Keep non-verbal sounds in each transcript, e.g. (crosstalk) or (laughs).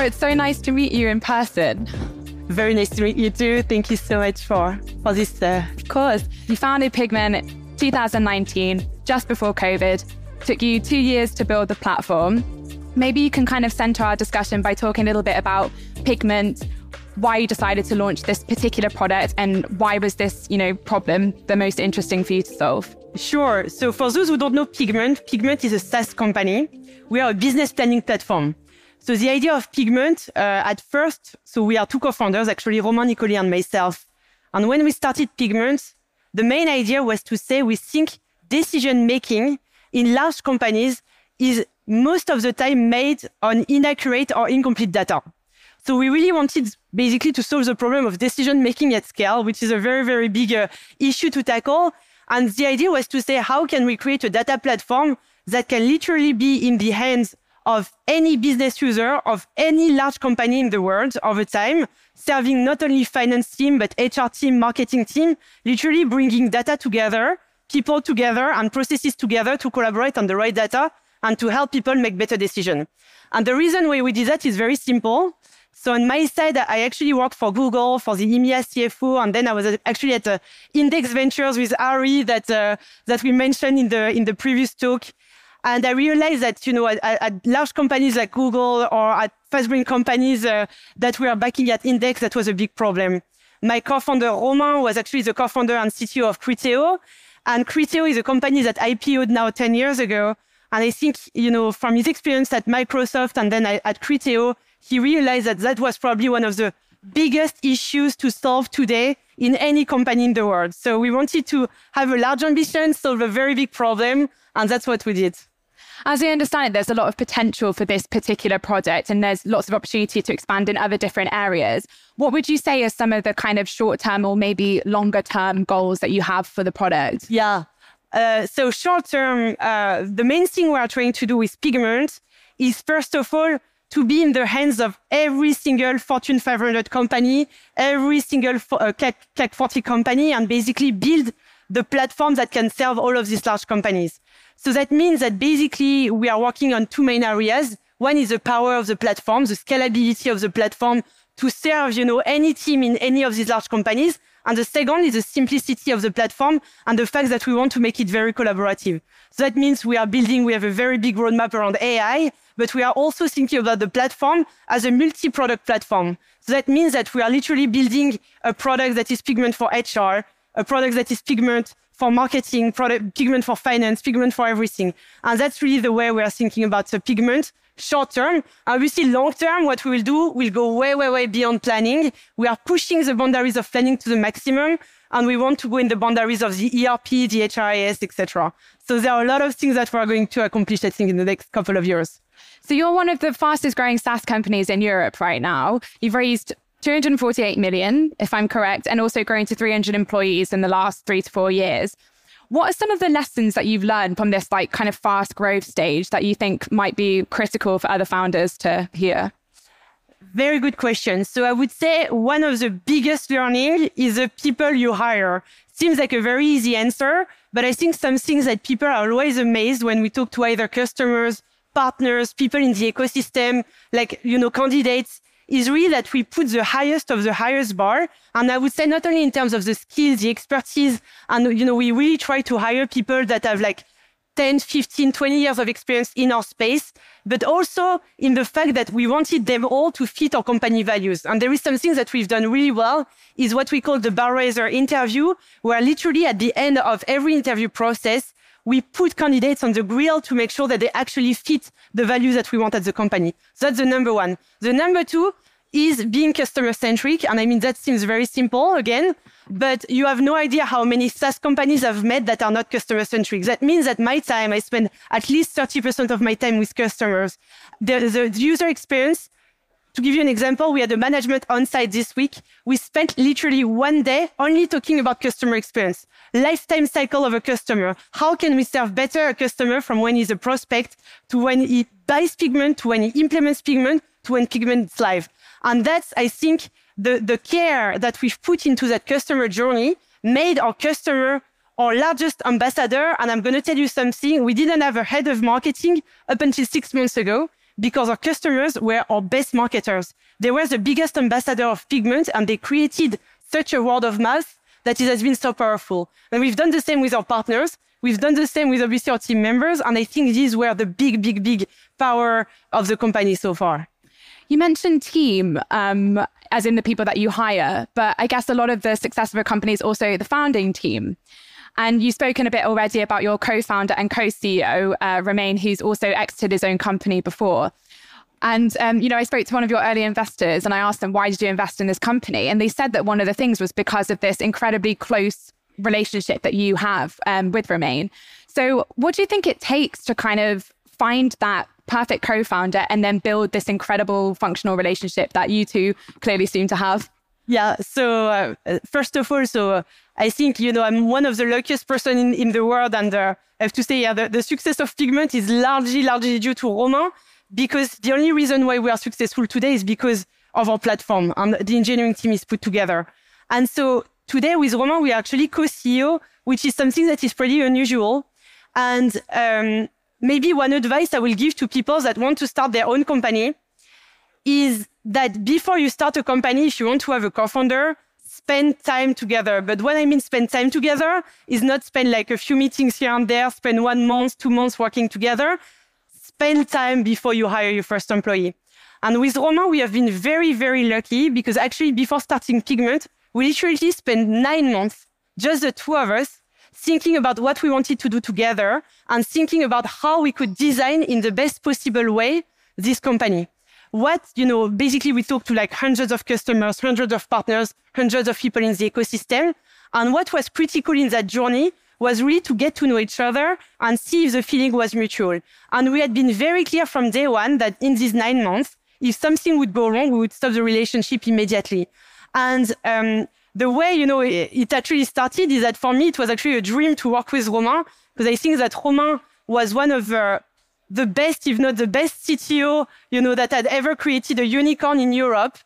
Laura, it's so nice to meet you in person. Very nice to meet you too. Thank you so much for, for this uh, course. You founded Pigment 2019, just before COVID. Took you two years to build the platform. Maybe you can kind of center our discussion by talking a little bit about Pigment, why you decided to launch this particular product, and why was this, you know, problem the most interesting for you to solve? Sure. So for those who don't know Pigment, Pigment is a SaaS company. We are a business planning platform. So the idea of Pigment, uh, at first, so we are two co-founders, actually, Romain Niccoli and myself. And when we started Pigment, the main idea was to say we think decision making in large companies is most of the time made on inaccurate or incomplete data. So we really wanted basically to solve the problem of decision making at scale, which is a very, very big uh, issue to tackle. And the idea was to say, how can we create a data platform that can literally be in the hands of any business user of any large company in the world over time, serving not only finance team, but HR team, marketing team, literally bringing data together, people together and processes together to collaborate on the right data and to help people make better decisions. And the reason why we did that is very simple. So on my side, I actually worked for Google for the EMEA CFO, and then I was actually at uh, Index Ventures with Ari that uh, that we mentioned in the in the previous talk. And I realized that, you know, at, at large companies like Google or at fast growing companies uh, that were backing at Index, that was a big problem. My co-founder, Romain, was actually the co-founder and CTO of Criteo. And Criteo is a company that IPO'd now 10 years ago. And I think, you know, from his experience at Microsoft and then at Criteo, he realized that that was probably one of the biggest issues to solve today in any company in the world. So we wanted to have a large ambition, solve a very big problem, and that's what we did. As I understand it, there's a lot of potential for this particular product and there's lots of opportunity to expand in other different areas. What would you say are some of the kind of short term or maybe longer term goals that you have for the product? Yeah. Uh, so short term, uh, the main thing we are trying to do with Pigment is first of all to be in the hands of every single Fortune 500 company, every single uh, CAC 40 company, and basically build the platform that can serve all of these large companies. So that means that basically we are working on two main areas. One is the power of the platform, the scalability of the platform to serve, you know, any team in any of these large companies. And the second is the simplicity of the platform and the fact that we want to make it very collaborative. So that means we are building, we have a very big roadmap around AI, but we are also thinking about the platform as a multi-product platform. So that means that we are literally building a product that is Pigment for HR, a product that is Pigment for marketing, product, pigment for finance, pigment for everything. And that's really the way we are thinking about the pigment short term. Obviously, long term, what we will do will go way, way, way beyond planning. We are pushing the boundaries of planning to the maximum, and we want to go in the boundaries of the ERP, the HRIS, etc. So there are a lot of things that we are going to accomplish, I think, in the next couple of years. So you're one of the fastest growing SaaS companies in Europe right now. You've raised 248 million, if I'm correct, and also growing to 300 employees in the last three to four years. What are some of the lessons that you've learned from this like kind of fast growth stage that you think might be critical for other founders to hear? Very good question. So I would say one of the biggest learning is the people you hire. Seems like a very easy answer, but I think some things that people are always amazed when we talk to either customers, partners, people in the ecosystem, like, you know, candidates is really that we put the highest of the highest bar. And I would say not only in terms of the skills, the expertise, and, you know, we really try to hire people that have like 10, 15, 20 years of experience in our space, but also in the fact that we wanted them all to fit our company values. And there is something that we've done really well is what we call the bar raiser interview, where literally at the end of every interview process, we put candidates on the grill to make sure that they actually fit the values that we want at the company. That's the number one. The number two is being customer centric. And I mean, that seems very simple again, but you have no idea how many SaaS companies I've met that are not customer centric. That means that my time, I spend at least 30% of my time with customers. The, the user experience to give you an example, we had a management on site this week. We spent literally one day only talking about customer experience, lifetime cycle of a customer. How can we serve better a customer from when he's a prospect to when he buys pigment to when he implements pigment to when pigment is live? And that's, I think, the, the care that we've put into that customer journey made our customer our largest ambassador. And I'm going to tell you something. We didn't have a head of marketing up until six months ago because our customers were our best marketers. They were the biggest ambassador of pigment and they created such a word of mouth that it has been so powerful. And we've done the same with our partners. We've done the same with obviously our team members. And I think these were the big, big, big power of the company so far. You mentioned team, um, as in the people that you hire, but I guess a lot of the success of a company is also the founding team. And you've spoken a bit already about your co founder and co CEO, uh, Romain, who's also exited his own company before. And, um, you know, I spoke to one of your early investors and I asked them, why did you invest in this company? And they said that one of the things was because of this incredibly close relationship that you have um, with Romain. So, what do you think it takes to kind of find that perfect co founder and then build this incredible functional relationship that you two clearly seem to have? Yeah. So, uh, first of all, so uh, I think, you know, I'm one of the luckiest person in, in the world. And uh, I have to say, yeah, the, the success of Pigment is largely, largely due to Romain because the only reason why we are successful today is because of our platform and the engineering team is put together. And so today with Romain, we are actually co-CEO, which is something that is pretty unusual. And um, maybe one advice I will give to people that want to start their own company is that before you start a company, if you want to have a co-founder, spend time together. But what I mean spend time together is not spend like a few meetings here and there, spend one month, two months working together spend time before you hire your first employee. And with Romain, we have been very, very lucky because actually before starting Pigment, we literally spent nine months, just the two of us, thinking about what we wanted to do together and thinking about how we could design in the best possible way this company. What, you know, basically we talked to like hundreds of customers, hundreds of partners, hundreds of people in the ecosystem. And what was critical in that journey was really to get to know each other and see if the feeling was mutual. And we had been very clear from day one that in these nine months, if something would go wrong, we would stop the relationship immediately. And um, the way you know it, actually started is that for me it was actually a dream to work with Romain because I think that Romain was one of the, the best, if not the best CTO, you know, that had ever created a unicorn in Europe.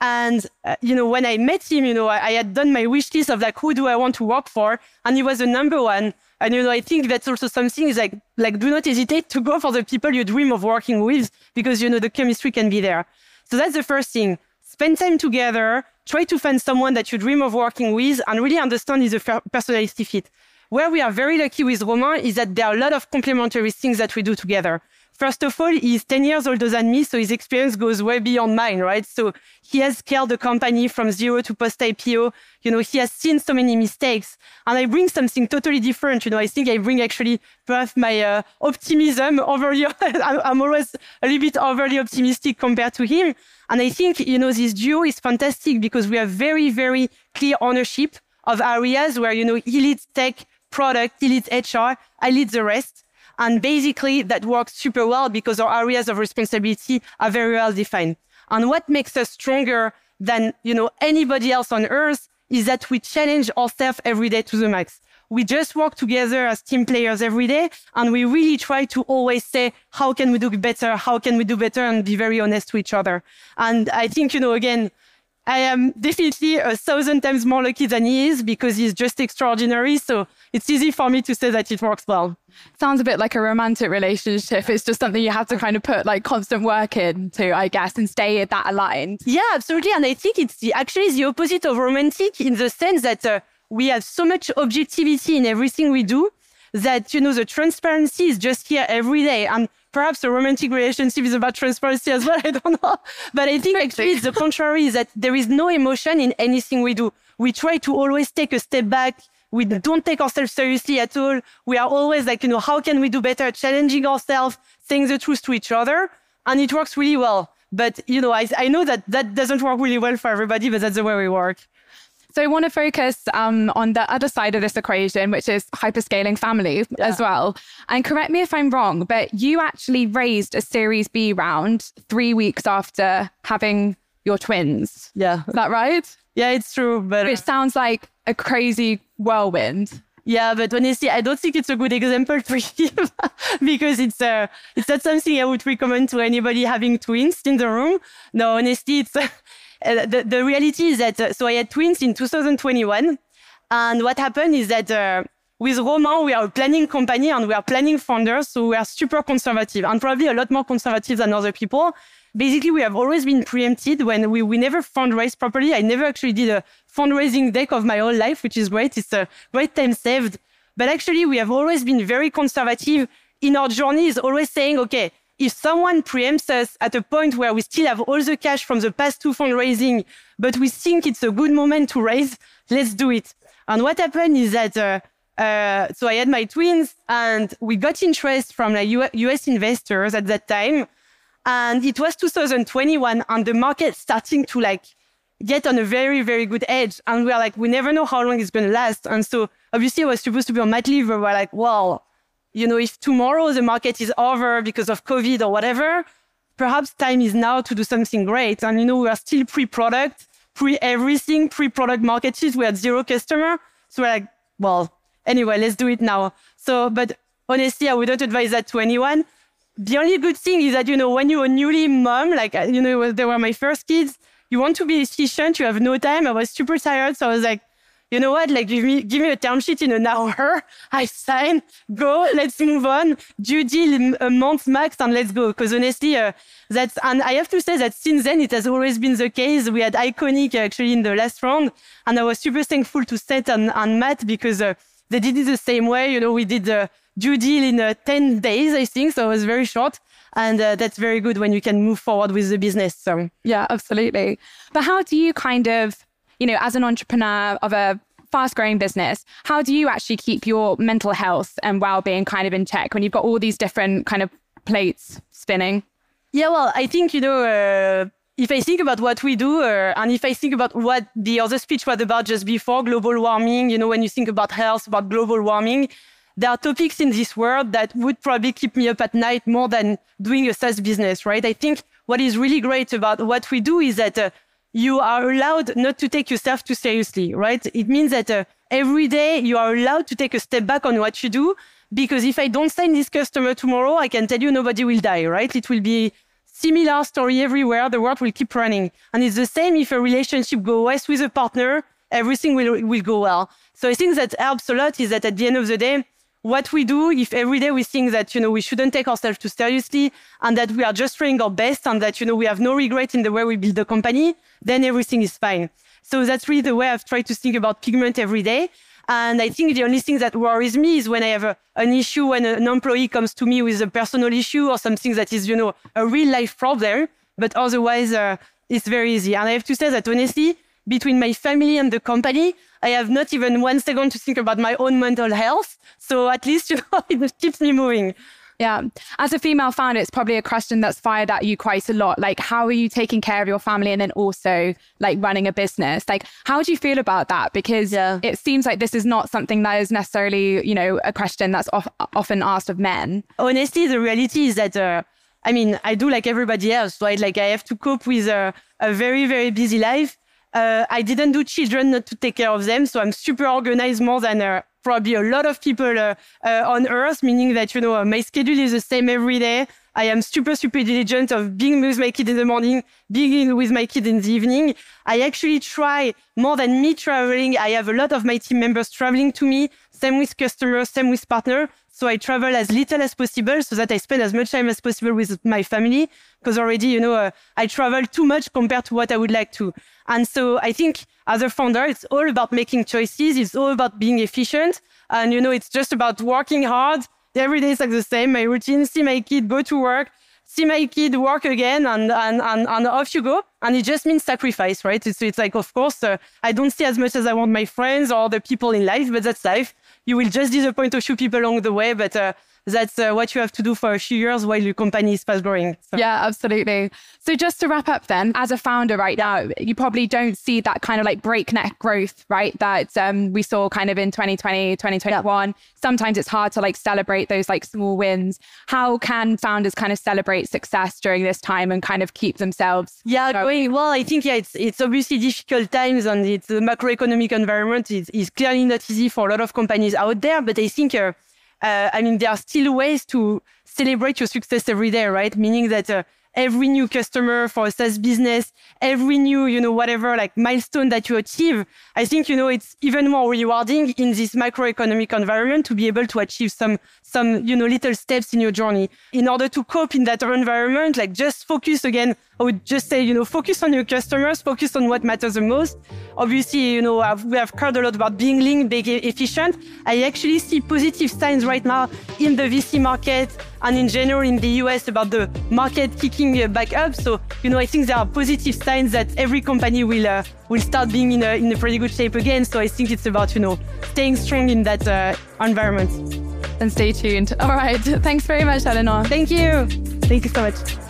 And, uh, you know, when I met him, you know, I, I, had done my wish list of like, who do I want to work for? And he was the number one. And, you know, I think that's also something is like, like, do not hesitate to go for the people you dream of working with because, you know, the chemistry can be there. So that's the first thing. Spend time together, try to find someone that you dream of working with and really understand is a personality fit. Where we are very lucky with Romain is that there are a lot of complementary things that we do together. First of all, he's 10 years older than me, so his experience goes way beyond mine, right? So he has scaled the company from zero to post IPO. You know, he has seen so many mistakes. And I bring something totally different. You know, I think I bring actually perhaps my uh, optimism overly, (laughs) I'm always a little bit overly optimistic compared to him. And I think, you know, this duo is fantastic because we have very, very clear ownership of areas where, you know, he leads tech, product, he leads HR, I lead the rest. And basically that works super well because our areas of responsibility are very well defined. And what makes us stronger than, you know, anybody else on earth is that we challenge ourselves every day to the max. We just work together as team players every day. And we really try to always say, how can we do better? How can we do better? And be very honest to each other. And I think, you know, again, I am definitely a thousand times more lucky than he is because he's just extraordinary. So it's easy for me to say that it works well. Sounds a bit like a romantic relationship. It's just something you have to kind of put like constant work into, I guess, and stay that aligned. Yeah, absolutely. And I think it's the, actually the opposite of romantic in the sense that uh, we have so much objectivity in everything we do that, you know, the transparency is just here every day. And perhaps a romantic relationship is about transparency as well. (laughs) I don't know. But I think actually it's the contrary is that there is no emotion in anything we do. We try to always take a step back. We don't take ourselves seriously at all. We are always like, you know, how can we do better? Challenging ourselves, saying the truth to each other. And it works really well. But, you know, I, I know that that doesn't work really well for everybody, but that's the way we work. So I want to focus um, on the other side of this equation, which is hyperscaling family yeah. as well. And correct me if I'm wrong, but you actually raised a Series B round three weeks after having your twins. Yeah. Is that right? Yeah, it's true. But Which sounds like a crazy whirlwind. Yeah, but honestly, I don't think it's a good example for (laughs) him because it's uh, it's not something I would recommend to anybody having twins in the room. No, honestly, it's uh, the, the reality is that, uh, so I had twins in 2021. And what happened is that uh, with Romain, we are a planning company and we are planning founders. So we are super conservative and probably a lot more conservative than other people. Basically, we have always been preempted when we, we never fundraise properly. I never actually did a fundraising deck of my whole life, which is great. It's a great time saved. But actually, we have always been very conservative in our journey is always saying, okay, if someone preempts us at a point where we still have all the cash from the past two fundraising, but we think it's a good moment to raise, let's do it. And what happened is that, uh, uh, so I had my twins and we got interest from like US investors at that time. And it was 2021 and the market starting to like get on a very, very good edge. And we're like, we never know how long it's going to last. And so obviously I was supposed to be on mat leave. We're like, well, you know, if tomorrow the market is over because of COVID or whatever, perhaps time is now to do something great. And, you know, we are still pre-product, pre-everything, pre-product marketed. We had zero customer. So we're like, well, anyway, let's do it now. So, but honestly, I wouldn't advise that to anyone. The only good thing is that, you know, when you're a newly mom, like, you know, they were my first kids, you want to be efficient, you have no time. I was super tired. So I was like, you know what? Like, give me, give me a term sheet in an hour. I sign, go, let's move on. Due deal a month max and let's go. Cause honestly, uh, that's, and I have to say that since then, it has always been the case. We had ICONIQ actually in the last round and I was super thankful to Seth and, and Matt because uh, they did it the same way. You know, we did the due deal in uh, 10 days, I think. So it was very short. And uh, that's very good when you can move forward with the business. So yeah, absolutely. But how do you kind of you know, as an entrepreneur of a fast growing business, how do you actually keep your mental health and well being kind of in check when you've got all these different kind of plates spinning? Yeah, well, I think, you know, uh, if I think about what we do, uh, and if I think about what the other speech was about just before, global warming, you know, when you think about health, about global warming, there are topics in this world that would probably keep me up at night more than doing a SaaS business, right? I think what is really great about what we do is that uh, you are allowed not to take yourself too seriously, right? It means that uh, every day you are allowed to take a step back on what you do. Because if I don't sign this customer tomorrow, I can tell you nobody will die, right? It will be similar story everywhere. The world will keep running. And it's the same if a relationship goes west with a partner, everything will, will go well. So I think that helps a lot is that at the end of the day, what we do, if every day we think that, you know, we shouldn't take ourselves too seriously and that we are just trying our best and that, you know, we have no regret in the way we build the company, then everything is fine. So that's really the way I've tried to think about pigment every day. And I think the only thing that worries me is when I have a, an issue, when an employee comes to me with a personal issue or something that is, you know, a real life problem. But otherwise, uh, it's very easy. And I have to say that honestly, between my family and the company, I have not even one second to think about my own mental health. So at least, (laughs) you know, it keeps me moving. Yeah. As a female founder, it's probably a question that's fired at you quite a lot. Like, how are you taking care of your family and then also like running a business? Like, how do you feel about that? Because yeah. it seems like this is not something that is necessarily, you know, a question that's of, often asked of men. Honestly, the reality is that, uh, I mean, I do like everybody else, right? Like, I have to cope with a, a very, very busy life. Uh, I didn't do children not to take care of them, so I'm super organized more than uh, probably a lot of people uh, uh, on Earth. Meaning that you know uh, my schedule is the same every day. I am super super diligent of being with my kid in the morning, being with my kid in the evening. I actually try more than me traveling. I have a lot of my team members traveling to me. Same with customers, same with partner. So I travel as little as possible so that I spend as much time as possible with my family. Because already, you know, uh, I travel too much compared to what I would like to. And so I think as a founder, it's all about making choices. It's all about being efficient. And, you know, it's just about working hard. Every day is like the same. My routine, see my kid, go to work, see my kid work again and, and, and, and off you go. And it just means sacrifice, right? So it's like, of course, uh, I don't see as much as I want my friends or the people in life, but that's life. You will just disappoint a few people along the way, but uh, that's uh, what you have to do for a few years while your company is fast growing. So. Yeah, absolutely. So just to wrap up then, as a founder right now, you probably don't see that kind of like breakneck growth, right? That um, we saw kind of in 2020, 2021. Yeah. Sometimes it's hard to like celebrate those like small wins. How can founders kind of celebrate success during this time and kind of keep themselves? Yeah, going? Well, I think yeah, it's it's obviously difficult times and it's the macroeconomic environment is, is clearly not easy for a lot of companies out there. But I think uh, uh, I mean, there are still ways to celebrate your success every day, right? Meaning that uh, every new customer for a SaaS business, every new, you know, whatever like milestone that you achieve, I think, you know, it's even more rewarding in this macroeconomic environment to be able to achieve some, some, you know, little steps in your journey in order to cope in that environment. Like just focus again. I would just say, you know, focus on your customers, focus on what matters the most. Obviously, you know, I've, we have heard a lot about being lean, being efficient. I actually see positive signs right now in the VC market and in general in the US about the market kicking uh, back up. So, you know, I think there are positive signs that every company will uh, will start being in a, in a pretty good shape again. So I think it's about, you know, staying strong in that uh, environment. And stay tuned. All right. (laughs) Thanks very much, Eléonore. Thank you. Thank you so much.